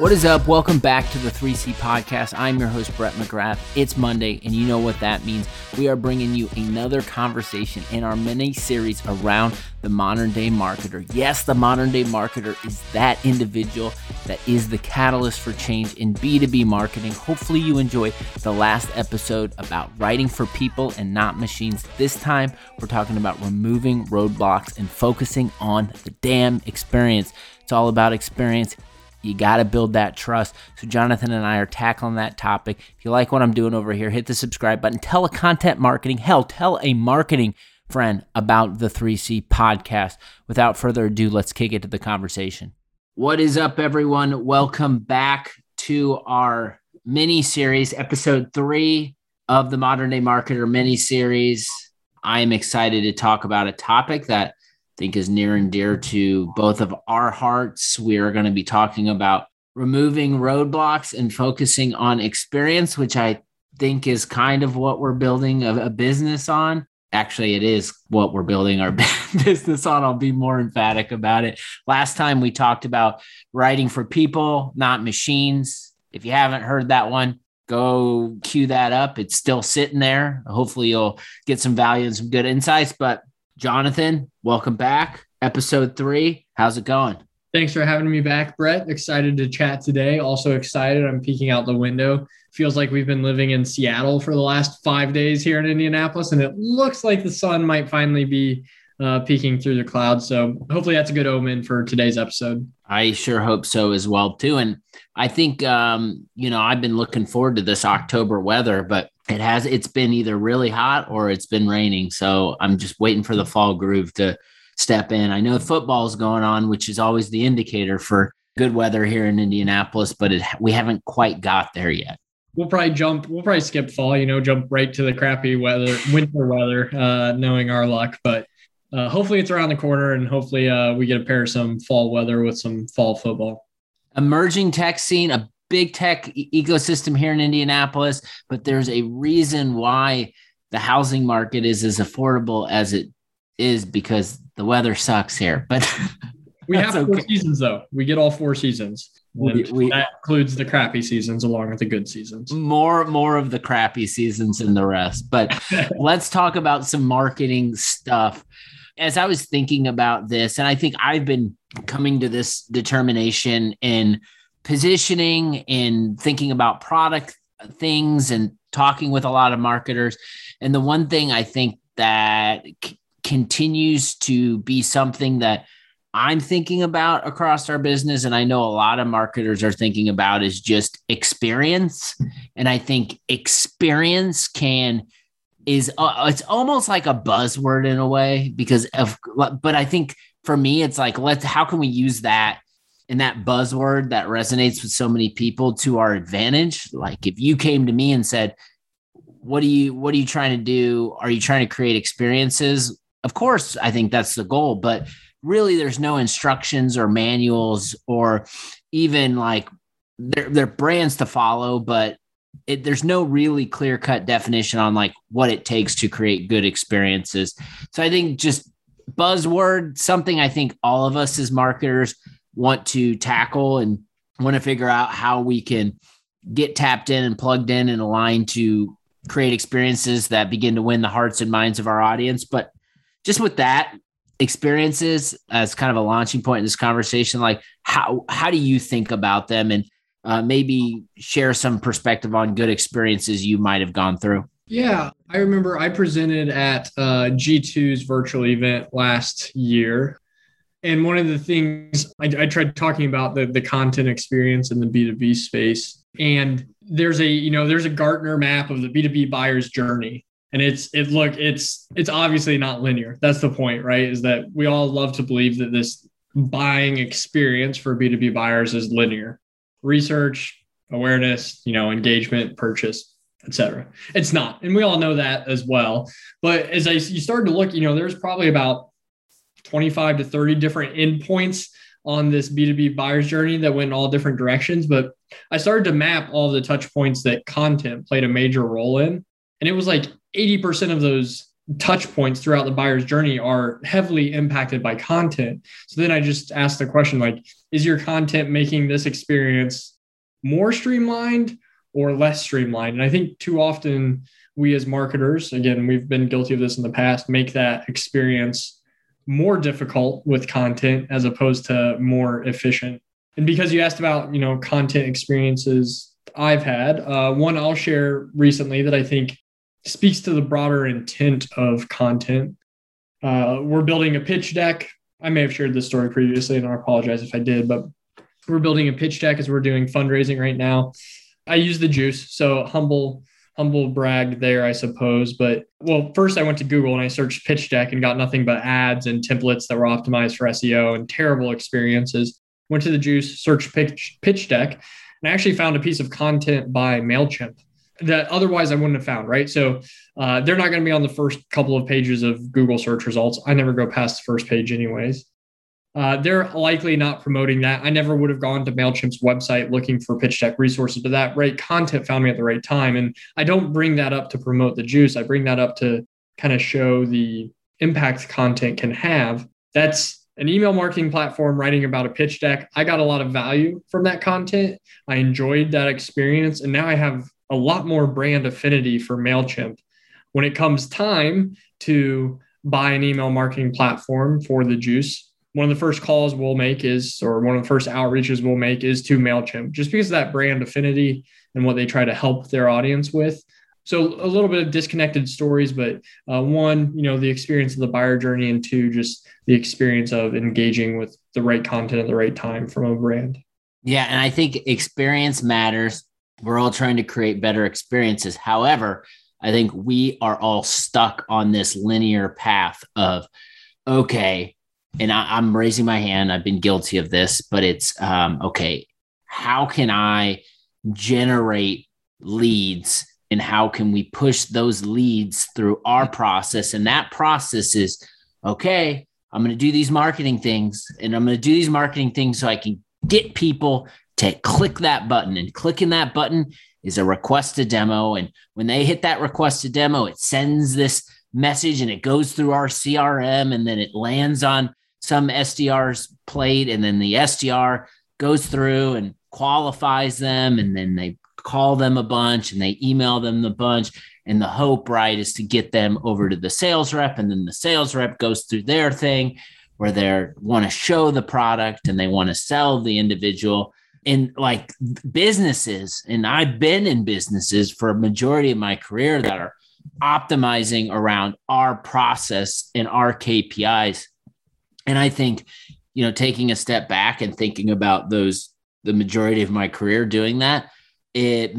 What is up? Welcome back to the 3C podcast. I'm your host, Brett McGrath. It's Monday, and you know what that means. We are bringing you another conversation in our mini series around the modern day marketer. Yes, the modern day marketer is that individual that is the catalyst for change in B2B marketing. Hopefully, you enjoy the last episode about writing for people and not machines. This time, we're talking about removing roadblocks and focusing on the damn experience. It's all about experience. You got to build that trust. So, Jonathan and I are tackling that topic. If you like what I'm doing over here, hit the subscribe button. Tell a content marketing, hell, tell a marketing friend about the 3C podcast. Without further ado, let's kick it to the conversation. What is up, everyone? Welcome back to our mini series, episode three of the Modern Day Marketer mini series. I am excited to talk about a topic that think is near and dear to both of our hearts. We are going to be talking about removing roadblocks and focusing on experience, which I think is kind of what we're building a, a business on. Actually, it is what we're building our business on. I'll be more emphatic about it. Last time we talked about writing for people, not machines. If you haven't heard that one, go cue that up. It's still sitting there. Hopefully, you'll get some value and some good insights. But Jonathan, welcome back. Episode three. How's it going? Thanks for having me back, Brett. Excited to chat today. Also excited. I'm peeking out the window. Feels like we've been living in Seattle for the last five days here in Indianapolis, and it looks like the sun might finally be uh, peeking through the clouds. So hopefully that's a good omen for today's episode. I sure hope so as well too. And I think um, you know I've been looking forward to this October weather, but it has it's been either really hot or it's been raining. So i'm just waiting for the fall groove to step in. I know football's going on which is always the indicator for good weather here in indianapolis but it, we haven't quite got there yet. We'll probably jump we'll probably skip fall you know jump right to the crappy weather winter weather uh, knowing our luck but uh, hopefully it's around the corner and hopefully uh, we get a pair of some fall weather with some fall football. Emerging tech scene a big tech ecosystem here in Indianapolis, but there's a reason why the housing market is as affordable as it is because the weather sucks here. But we have four okay. seasons though. We get all four seasons. We, we, that includes the crappy seasons along with the good seasons. More more of the crappy seasons than the rest. But let's talk about some marketing stuff. As I was thinking about this, and I think I've been coming to this determination in positioning and thinking about product things and talking with a lot of marketers. And the one thing I think that c- continues to be something that I'm thinking about across our business, and I know a lot of marketers are thinking about, is just experience. And I think experience can is uh, it's almost like a buzzword in a way because of but I think for me it's like let's how can we use that and that buzzword that resonates with so many people to our advantage. Like if you came to me and said what are you what are you trying to do? Are you trying to create experiences? Of course i think that's the goal but really there's no instructions or manuals or even like they're, they're brands to follow but it, there's no really clear cut definition on like what it takes to create good experiences. So i think just buzzword something i think all of us as marketers want to tackle and want to figure out how we can get tapped in and plugged in and aligned to create experiences that begin to win the hearts and minds of our audience. But just with that, experiences as kind of a launching point in this conversation, like how how do you think about them and uh, maybe share some perspective on good experiences you might have gone through? Yeah, I remember I presented at uh, G2's virtual event last year and one of the things I, I tried talking about the, the content experience in the B2B space. And there's a, you know, there's a Gartner map of the B2B buyer's journey. And it's it look, it's it's obviously not linear. That's the point, right? Is that we all love to believe that this buying experience for B2B buyers is linear. Research, awareness, you know, engagement, purchase, etc. It's not. And we all know that as well. But as I you start to look, you know, there's probably about 25 to 30 different endpoints on this B2B buyer's journey that went in all different directions. But I started to map all the touch points that content played a major role in. And it was like 80% of those touch points throughout the buyer's journey are heavily impacted by content. So then I just asked the question like, is your content making this experience more streamlined or less streamlined? And I think too often we as marketers, again, we've been guilty of this in the past, make that experience more difficult with content as opposed to more efficient. And because you asked about, you know, content experiences I've had, uh, one I'll share recently that I think speaks to the broader intent of content. Uh, we're building a pitch deck. I may have shared this story previously, and I apologize if I did, but we're building a pitch deck as we're doing fundraising right now. I use the juice, so humble, humble brag there, I suppose. But well, first I went to Google and I searched pitch deck and got nothing but ads and templates that were optimized for SEO and terrible experiences. Went to the juice, searched pitch, pitch deck, and I actually found a piece of content by Mailchimp that otherwise I wouldn't have found, right? So uh, they're not going to be on the first couple of pages of Google search results. I never go past the first page, anyways. Uh, they're likely not promoting that. I never would have gone to MailChimp's website looking for pitch deck resources, but that right content found me at the right time. And I don't bring that up to promote the juice. I bring that up to kind of show the impact content can have. That's an email marketing platform writing about a pitch deck. I got a lot of value from that content. I enjoyed that experience. And now I have a lot more brand affinity for MailChimp. When it comes time to buy an email marketing platform for the juice, one of the first calls we'll make is, or one of the first outreaches we'll make is to MailChimp, just because of that brand affinity and what they try to help their audience with. So a little bit of disconnected stories, but uh, one, you know, the experience of the buyer journey, and two, just the experience of engaging with the right content at the right time from a brand. Yeah, and I think experience matters we're all trying to create better experiences. However, I think we are all stuck on this linear path of, okay, and I, am raising my hand. I've been guilty of this, but it's um, okay. How can I generate leads and how can we push those leads through our process? And that process is okay, I'm going to do these marketing things and I'm going to do these marketing things so I can get people to click that button and clicking that button is a request to demo. And when they hit that request to demo, it sends this message and it goes through our CRM and then it lands on some SDR's plate. And then the SDR goes through and qualifies them. And then they call them a bunch and they email them the bunch. And the hope, right, is to get them over to the sales rep. And then the sales rep goes through their thing where they want to show the product and they want to sell the individual in like businesses and i've been in businesses for a majority of my career that are optimizing around our process and our kpis and i think you know taking a step back and thinking about those the majority of my career doing that it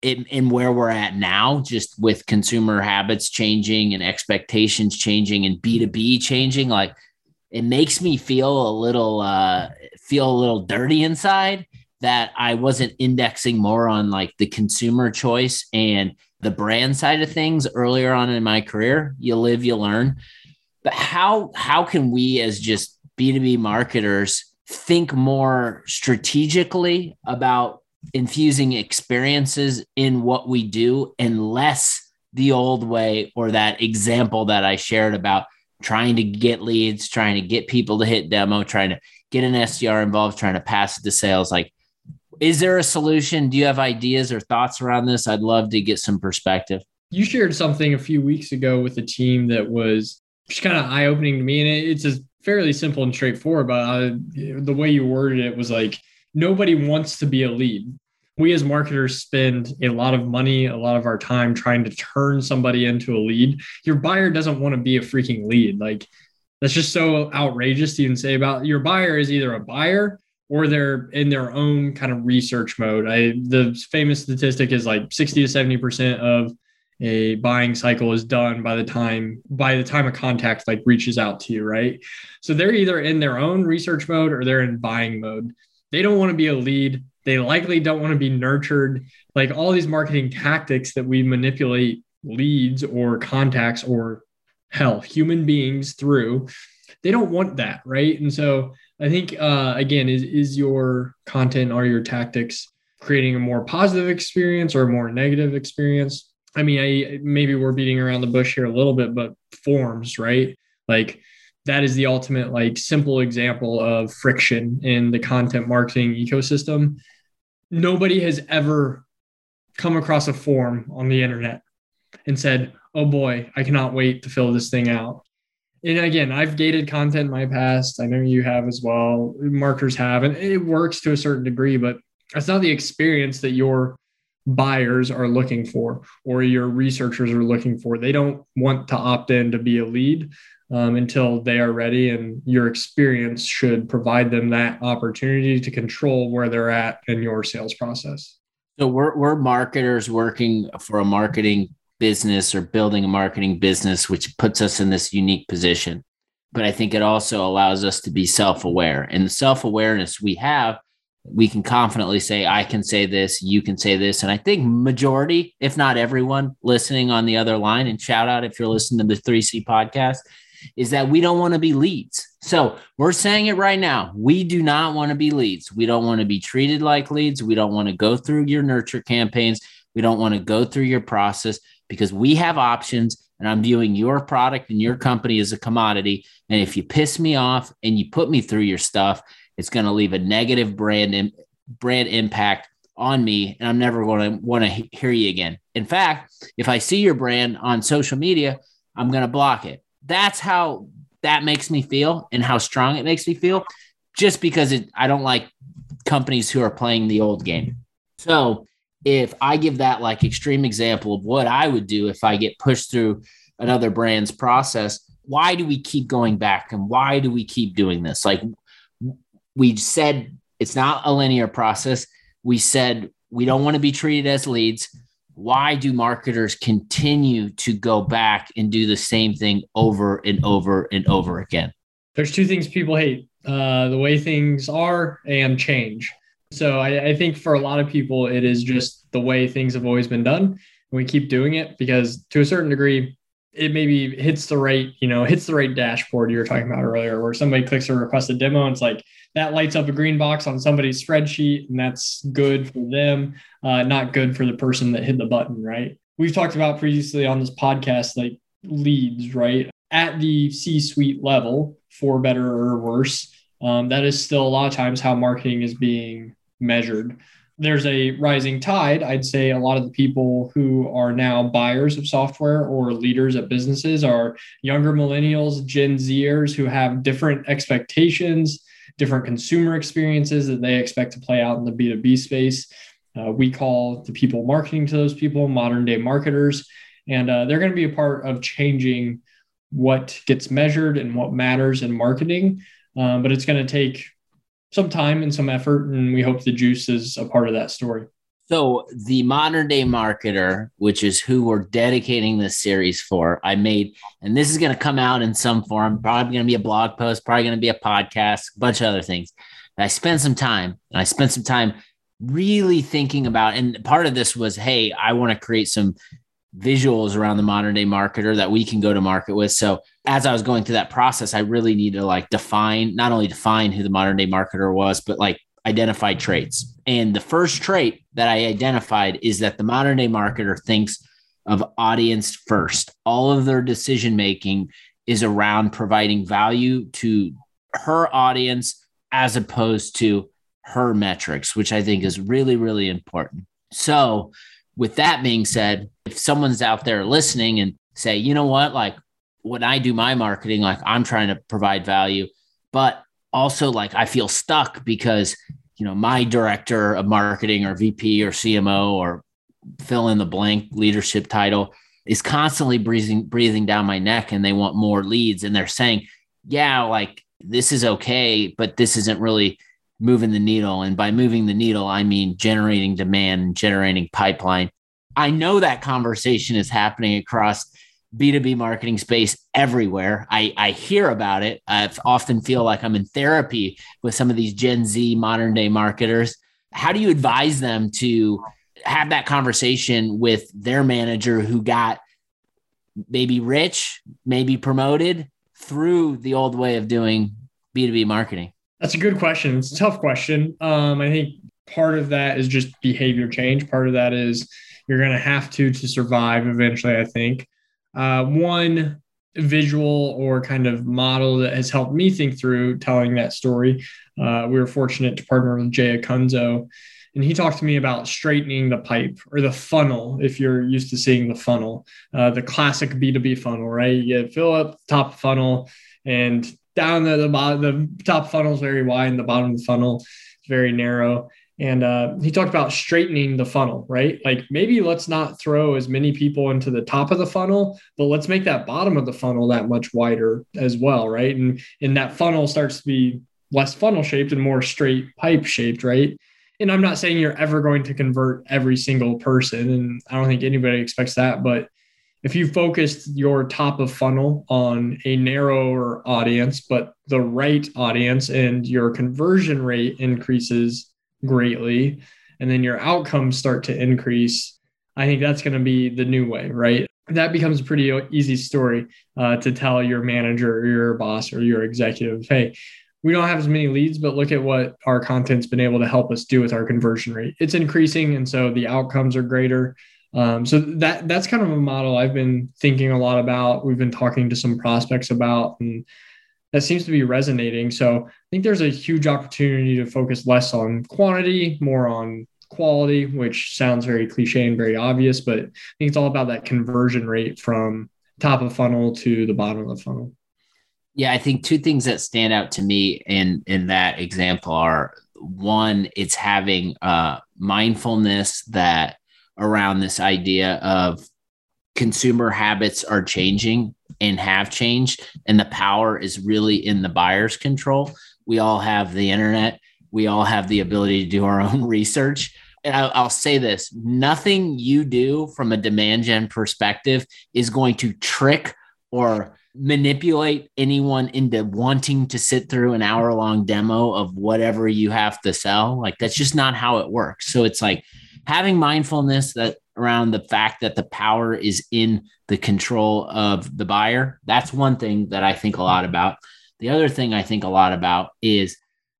it and where we're at now just with consumer habits changing and expectations changing and b2b changing like it makes me feel a little uh feel a little dirty inside that I wasn't indexing more on like the consumer choice and the brand side of things earlier on in my career. You live, you learn. But how how can we as just B2B marketers think more strategically about infusing experiences in what we do and less the old way or that example that I shared about trying to get leads, trying to get people to hit demo, trying to get an SDR involved, trying to pass it to sales. Like, is there a solution? Do you have ideas or thoughts around this? I'd love to get some perspective. You shared something a few weeks ago with a team that was just kind of eye opening to me. And it's a fairly simple and straightforward, but uh, the way you worded it was like, nobody wants to be a lead. We as marketers spend a lot of money, a lot of our time trying to turn somebody into a lead. Your buyer doesn't want to be a freaking lead. Like, that's just so outrageous to even say about your buyer is either a buyer or they're in their own kind of research mode. I the famous statistic is like 60 to 70% of a buying cycle is done by the time by the time a contact like reaches out to you, right? So they're either in their own research mode or they're in buying mode. They don't want to be a lead. They likely don't want to be nurtured. Like all these marketing tactics that we manipulate leads or contacts or hell, human beings through, they don't want that, right? And so I think uh, again, is is your content or your tactics creating a more positive experience or a more negative experience? I mean, I maybe we're beating around the bush here a little bit, but forms, right? Like that is the ultimate, like simple example of friction in the content marketing ecosystem. Nobody has ever come across a form on the internet and said, oh boy, I cannot wait to fill this thing out. And again, I've gated content in my past. I know you have as well. Marketers have, and it works to a certain degree, but that's not the experience that your buyers are looking for or your researchers are looking for. They don't want to opt in to be a lead um, until they are ready, and your experience should provide them that opportunity to control where they're at in your sales process. So we're, we're marketers working for a marketing business or building a marketing business, which puts us in this unique position. But I think it also allows us to be self aware. And the self awareness we have, we can confidently say, I can say this, you can say this. And I think majority, if not everyone listening on the other line, and shout out if you're listening to the 3C podcast, is that we don't want to be leads. So we're saying it right now. We do not want to be leads. We don't want to be treated like leads. We don't want to go through your nurture campaigns. We don't want to go through your process because we have options and I'm viewing your product and your company as a commodity. And if you piss me off and you put me through your stuff, it's going to leave a negative brand in, brand impact on me and I'm never going to want to hear you again. In fact, if I see your brand on social media, I'm going to block it. That's how that makes me feel and how strong it makes me feel just because it, I don't like companies who are playing the old game. So if I give that like extreme example of what I would do if I get pushed through another brand's process, why do we keep going back and why do we keep doing this? Like we said, it's not a linear process. We said we don't want to be treated as leads. Why do marketers continue to go back and do the same thing over and over and over again? There's two things people hate uh, the way things are and change. So I, I, think for a lot of people, it is just the way things have always been done. And we keep doing it because to a certain degree, it maybe hits the right, you know, hits the right dashboard you were talking about earlier, where somebody clicks a request a demo and it's like that lights up a green box on somebody's spreadsheet, and that's good for them, uh, not good for the person that hit the button, right? We've talked about previously on this podcast, like leads, right? At the C suite level, for better or worse, um, that is still a lot of times how marketing is being measured. There's a rising tide. I'd say a lot of the people who are now buyers of software or leaders at businesses are younger millennials, Gen Zers who have different expectations, different consumer experiences that they expect to play out in the B2B space. Uh, we call the people marketing to those people modern day marketers. And uh, they're going to be a part of changing what gets measured and what matters in marketing. Um, but it's going to take some time and some effort, and we hope the juice is a part of that story. So, the modern day marketer, which is who we're dedicating this series for, I made, and this is going to come out in some form, probably going to be a blog post, probably going to be a podcast, a bunch of other things. And I spent some time, and I spent some time really thinking about, and part of this was, hey, I want to create some visuals around the modern day marketer that we can go to market with. So as I was going through that process, I really needed to like define, not only define who the modern day marketer was, but like identify traits. And the first trait that I identified is that the modern day marketer thinks of audience first. All of their decision making is around providing value to her audience as opposed to her metrics, which I think is really, really important. So, with that being said, if someone's out there listening and say, you know what, like when I do my marketing, like I'm trying to provide value, but also like I feel stuck because, you know, my director of marketing or VP or CMO or fill in the blank leadership title is constantly breathing breathing down my neck and they want more leads and they're saying, yeah, like this is okay, but this isn't really moving the needle. And by moving the needle, I mean generating demand, generating pipeline. I know that conversation is happening across B2B marketing space everywhere. I, I hear about it. I often feel like I'm in therapy with some of these Gen Z modern day marketers. How do you advise them to have that conversation with their manager who got maybe rich, maybe promoted through the old way of doing B2B marketing? That's a good question. It's a tough question. Um, I think part of that is just behavior change. Part of that is you're going to have to to survive eventually. I think uh, one visual or kind of model that has helped me think through telling that story. Uh, we were fortunate to partner with Jay Acunzo, and he talked to me about straightening the pipe or the funnel. If you're used to seeing the funnel, uh, the classic B2B funnel, right? You fill up top funnel and down the, the bottom, the top funnel is very wide and the bottom of the funnel is very narrow. And uh, he talked about straightening the funnel, right? Like maybe let's not throw as many people into the top of the funnel, but let's make that bottom of the funnel that much wider as well, right? And and that funnel starts to be less funnel shaped and more straight pipe shaped, right? And I'm not saying you're ever going to convert every single person, and I don't think anybody expects that, but if you focused your top of funnel on a narrower audience, but the right audience, and your conversion rate increases greatly, and then your outcomes start to increase, I think that's going to be the new way, right? That becomes a pretty easy story uh, to tell your manager or your boss or your executive, hey, we don't have as many leads, but look at what our content's been able to help us do with our conversion rate. It's increasing, and so the outcomes are greater. Um, so that that's kind of a model I've been thinking a lot about. We've been talking to some prospects about, and that seems to be resonating. So I think there's a huge opportunity to focus less on quantity, more on quality, which sounds very cliche and very obvious, but I think it's all about that conversion rate from top of funnel to the bottom of the funnel. Yeah, I think two things that stand out to me in in that example are one, it's having uh, mindfulness that around this idea of consumer habits are changing and have changed, and the power is really in the buyer's control. We all have the internet, we all have the ability to do our own research. And I'll, say this nothing you do from a demand gen perspective is going to trick or manipulate anyone into wanting to sit through an hour long demo of whatever you have to sell. Like that's just not how it works. So it's like having mindfulness that around the fact that the power is in the control of the buyer. That's one thing that I think a lot about. The other thing I think a lot about is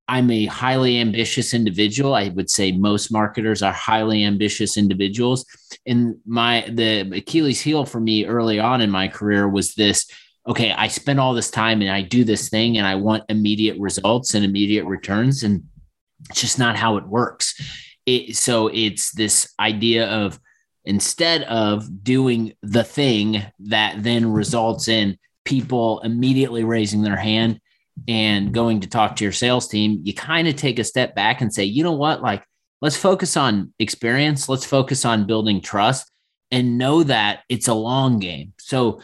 I'm a highly ambitious individual. I would say most marketers are highly ambitious individuals. And my the Achilles heel for me early on in my career was this okay, I spend all this time and I do this thing and I want immediate results and immediate returns. And it's just not how it works. It, so it's this idea of instead of doing the thing that then results in people immediately raising their hand and going to talk to your sales team, you kind of take a step back and say, you know what, like, let's focus on experience, let's focus on building trust and know that it's a long game. So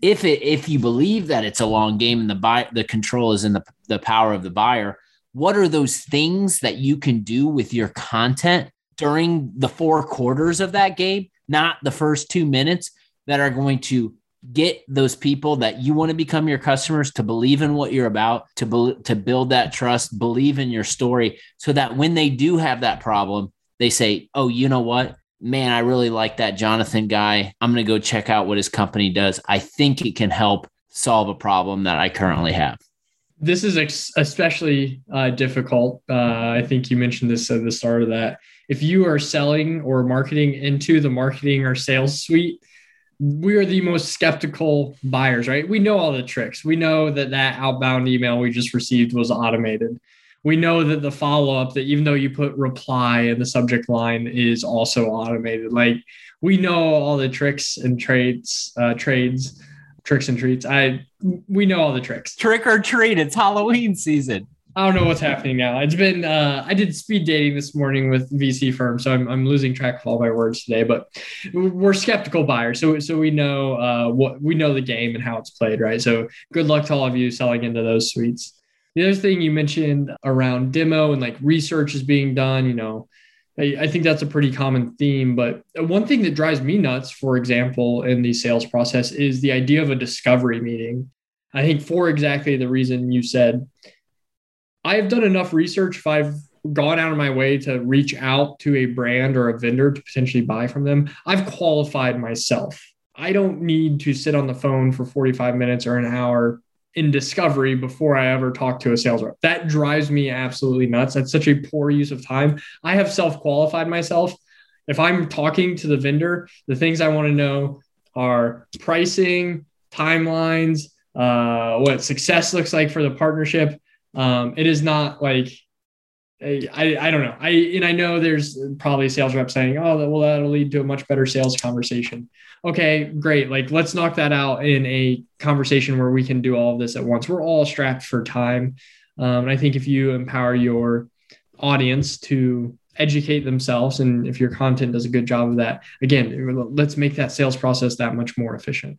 if it if you believe that it's a long game and the buy the control is in the, the power of the buyer, what are those things that you can do with your content during the four quarters of that game, not the first two minutes, that are going to get those people that you want to become your customers to believe in what you're about, to, be, to build that trust, believe in your story, so that when they do have that problem, they say, Oh, you know what? Man, I really like that Jonathan guy. I'm going to go check out what his company does. I think it can help solve a problem that I currently have this is especially uh, difficult. Uh, I think you mentioned this at the start of that. If you are selling or marketing into the marketing or sales suite, we are the most skeptical buyers, right? We know all the tricks. We know that that outbound email we just received was automated. We know that the follow up, that even though you put reply in the subject line, is also automated. Like we know all the tricks and trades, uh, trades tricks and treats. I we know all the tricks. Trick or treat. It's Halloween season. I don't know what's happening now. It's been uh, I did speed dating this morning with VC firm, so I'm, I'm losing track of all my words today. But we're skeptical buyers, so so we know uh, what we know the game and how it's played, right? So good luck to all of you selling into those suites. The other thing you mentioned around demo and like research is being done, you know, I, I think that's a pretty common theme. But one thing that drives me nuts, for example, in the sales process is the idea of a discovery meeting. I think for exactly the reason you said, I've done enough research if I've gone out of my way to reach out to a brand or a vendor to potentially buy from them. I've qualified myself. I don't need to sit on the phone for 45 minutes or an hour in discovery before I ever talk to a sales rep. That drives me absolutely nuts. That's such a poor use of time. I have self qualified myself. If I'm talking to the vendor, the things I want to know are pricing, timelines, uh, what success looks like for the partnership. Um, it is not like I, I don't know. I and I know there's probably sales rep saying, "Oh, well, that'll lead to a much better sales conversation." Okay, great. Like, let's knock that out in a conversation where we can do all of this at once. We're all strapped for time, um, and I think if you empower your audience to educate themselves, and if your content does a good job of that, again, let's make that sales process that much more efficient.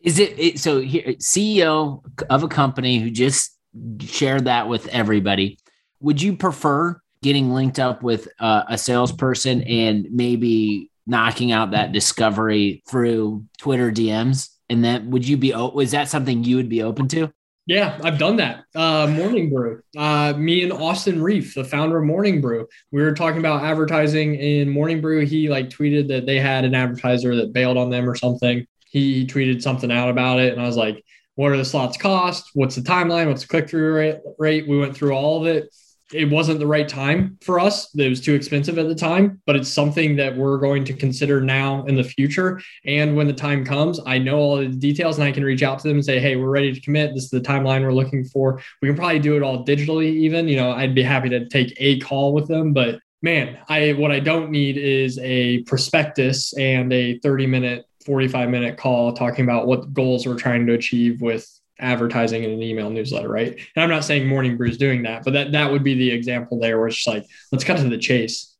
Is it, it so? Here, CEO of a company who just shared that with everybody would you prefer getting linked up with uh, a salesperson and maybe knocking out that discovery through Twitter DMs? And then would you be, was that something you would be open to? Yeah, I've done that. Uh, Morning Brew. Uh, me and Austin Rief, the founder of Morning Brew, we were talking about advertising in Morning Brew. He like tweeted that they had an advertiser that bailed on them or something. He tweeted something out about it, and I was like, "What are the slots cost? What's the timeline? What's the click through rate, rate?" We went through all of it it wasn't the right time for us. It was too expensive at the time, but it's something that we're going to consider now in the future. And when the time comes, I know all the details and I can reach out to them and say, hey, we're ready to commit. This is the timeline we're looking for. We can probably do it all digitally, even. You know, I'd be happy to take a call with them, but man, I what I don't need is a prospectus and a 30 minute 45 minute call talking about what goals we're trying to achieve with advertising in an email newsletter, right? And I'm not saying Morning Brew is doing that, but that that would be the example there where it's like, let's cut to the chase.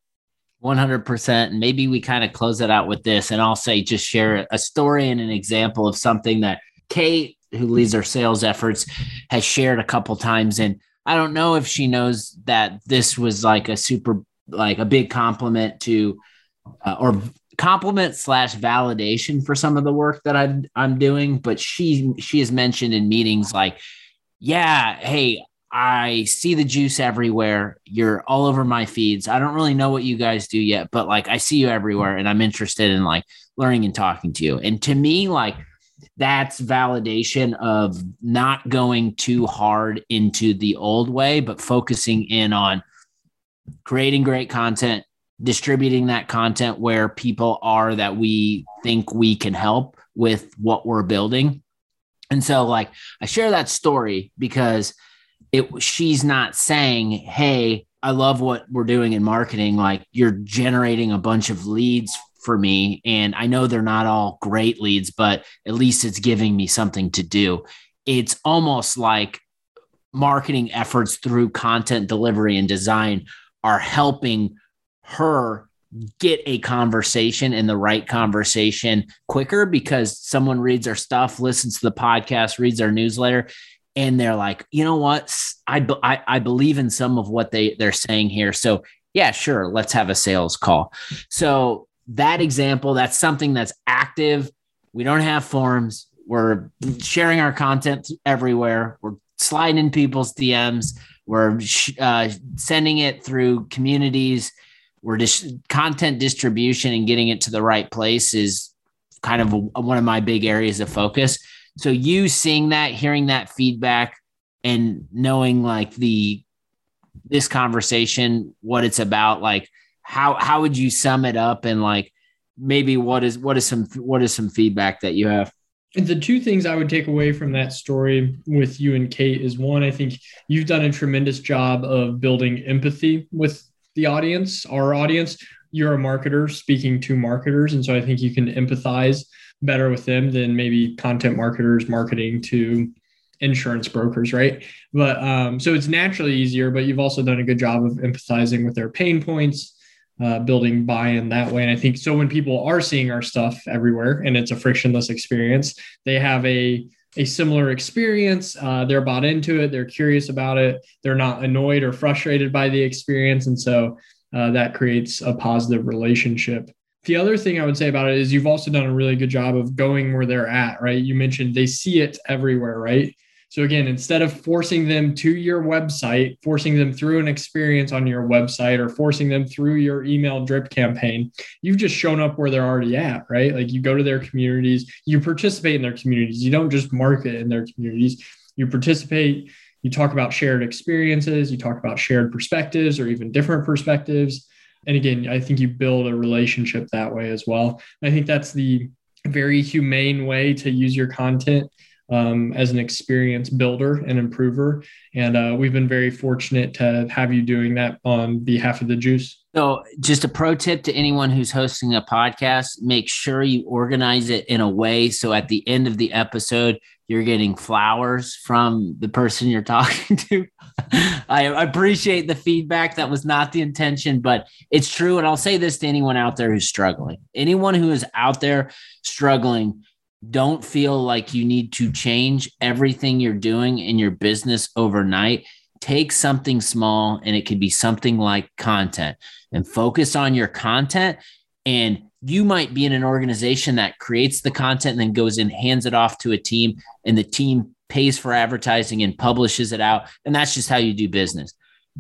100%. And maybe we kind of close it out with this. And I'll say, just share a story and an example of something that Kate, who leads our sales efforts, has shared a couple times. And I don't know if she knows that this was like a super, like a big compliment to, uh, or compliment slash validation for some of the work that I, I'm doing. But she she has mentioned in meetings like, yeah, hey, I see the juice everywhere. You're all over my feeds. I don't really know what you guys do yet, but like I see you everywhere and I'm interested in like learning and talking to you. And to me, like that's validation of not going too hard into the old way, but focusing in on creating great content, distributing that content where people are that we think we can help with what we're building. And so like I share that story because it she's not saying, "Hey, I love what we're doing in marketing like you're generating a bunch of leads for me and I know they're not all great leads, but at least it's giving me something to do." It's almost like marketing efforts through content delivery and design are helping her get a conversation and the right conversation quicker because someone reads our stuff, listens to the podcast, reads our newsletter, and they're like, you know what, I, I, I believe in some of what they they're saying here. So yeah, sure, let's have a sales call. So that example, that's something that's active. We don't have forms. We're sharing our content everywhere. We're sliding in people's DMs. We're uh, sending it through communities we're just content distribution and getting it to the right place is kind of a, one of my big areas of focus. So you seeing that, hearing that feedback, and knowing like the this conversation, what it's about, like how how would you sum it up and like maybe what is what is some what is some feedback that you have? The two things I would take away from that story with you and Kate is one, I think you've done a tremendous job of building empathy with the audience, our audience. You're a marketer speaking to marketers. And so I think you can empathize better with them than maybe content marketers marketing to insurance brokers, right? But um, so it's naturally easier, but you've also done a good job of empathizing with their pain points, uh, building buy in that way. And I think so when people are seeing our stuff everywhere and it's a frictionless experience, they have a a similar experience. Uh, they're bought into it. They're curious about it. They're not annoyed or frustrated by the experience. And so uh, that creates a positive relationship. The other thing I would say about it is you've also done a really good job of going where they're at, right? You mentioned they see it everywhere, right? So again, instead of forcing them to your website, forcing them through an experience on your website or forcing them through your email drip campaign, you've just shown up where they're already at, right? Like you go to their communities, you participate in their communities. You don't just market in their communities. You participate, you talk about shared experiences, you talk about shared perspectives or even different perspectives. And again, I think you build a relationship that way as well. I think that's the very humane way to use your content um, as an experienced builder and improver. And uh, we've been very fortunate to have you doing that on behalf of the Juice. So, just a pro tip to anyone who's hosting a podcast make sure you organize it in a way so at the end of the episode, you're getting flowers from the person you're talking to. I appreciate the feedback. That was not the intention, but it's true. And I'll say this to anyone out there who's struggling anyone who is out there struggling, don't feel like you need to change everything you're doing in your business overnight. Take something small, and it could be something like content, and focus on your content. And you might be in an organization that creates the content and then goes and hands it off to a team, and the team pays for advertising and publishes it out. And that's just how you do business.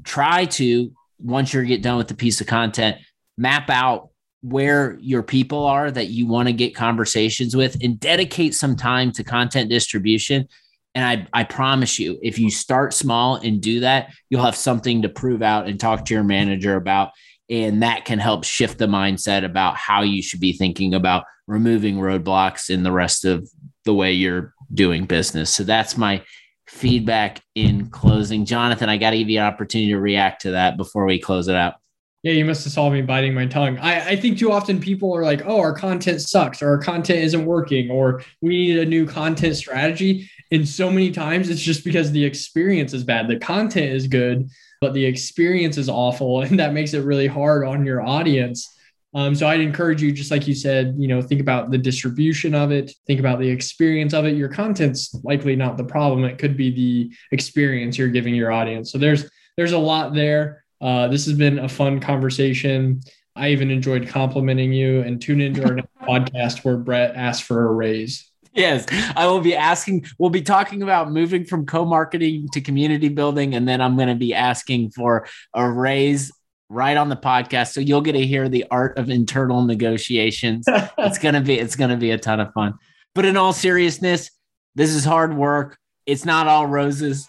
Try to, once you get done with the piece of content, map out where your people are that you want to get conversations with and dedicate some time to content distribution. And I, I promise you, if you start small and do that, you'll have something to prove out and talk to your manager about. And that can help shift the mindset about how you should be thinking about removing roadblocks in the rest of the way you're doing business. So that's my feedback in closing. Jonathan, I got to give you an opportunity to react to that before we close it out. Yeah, you must have saw me biting my tongue. I, I think too often people are like, oh, our content sucks or our content isn't working or we need a new content strategy. And so many times it's just because the experience is bad. The content is good, but the experience is awful. And that makes it really hard on your audience. Um, so I'd encourage you, just like you said, you know, think about the distribution of it, think about the experience of it. Your content's likely not the problem. It could be the experience you're giving your audience. So there's there's a lot there. Uh, this has been a fun conversation. I even enjoyed complimenting you and tune into our next podcast where Brett asked for a raise. Yes, I will be asking. We'll be talking about moving from co-marketing to community building, and then I'm going to be asking for a raise right on the podcast. So you'll get to hear the art of internal negotiations. it's gonna be it's gonna be a ton of fun. But in all seriousness, this is hard work. It's not all roses.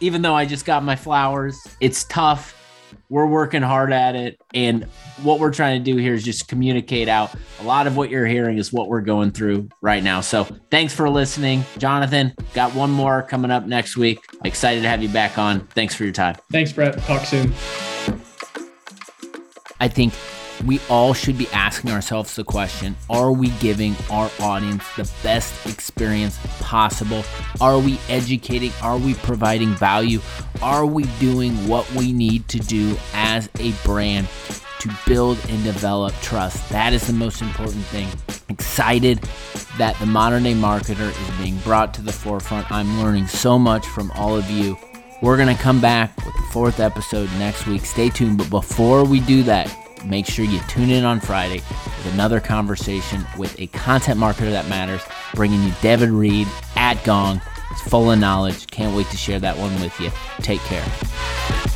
Even though I just got my flowers, it's tough we're working hard at it. And what we're trying to do here is just communicate out. A lot of what you're hearing is what we're going through right now. So thanks for listening. Jonathan, got one more coming up next week. Excited to have you back on. Thanks for your time. Thanks, Brett. Talk soon. I think we all should be asking ourselves the question Are we giving our audience the best experience possible? Are we educating? Are we providing value? Are we doing what we need to do as a brand to build and develop trust? That is the most important thing. Excited that the modern day marketer is being brought to the forefront. I'm learning so much from all of you. We're going to come back with the fourth episode next week. Stay tuned. But before we do that, make sure you tune in on Friday with another conversation with a content marketer that matters, bringing you Devin Reed at Gong. It's full of knowledge. Can't wait to share that one with you. Take care.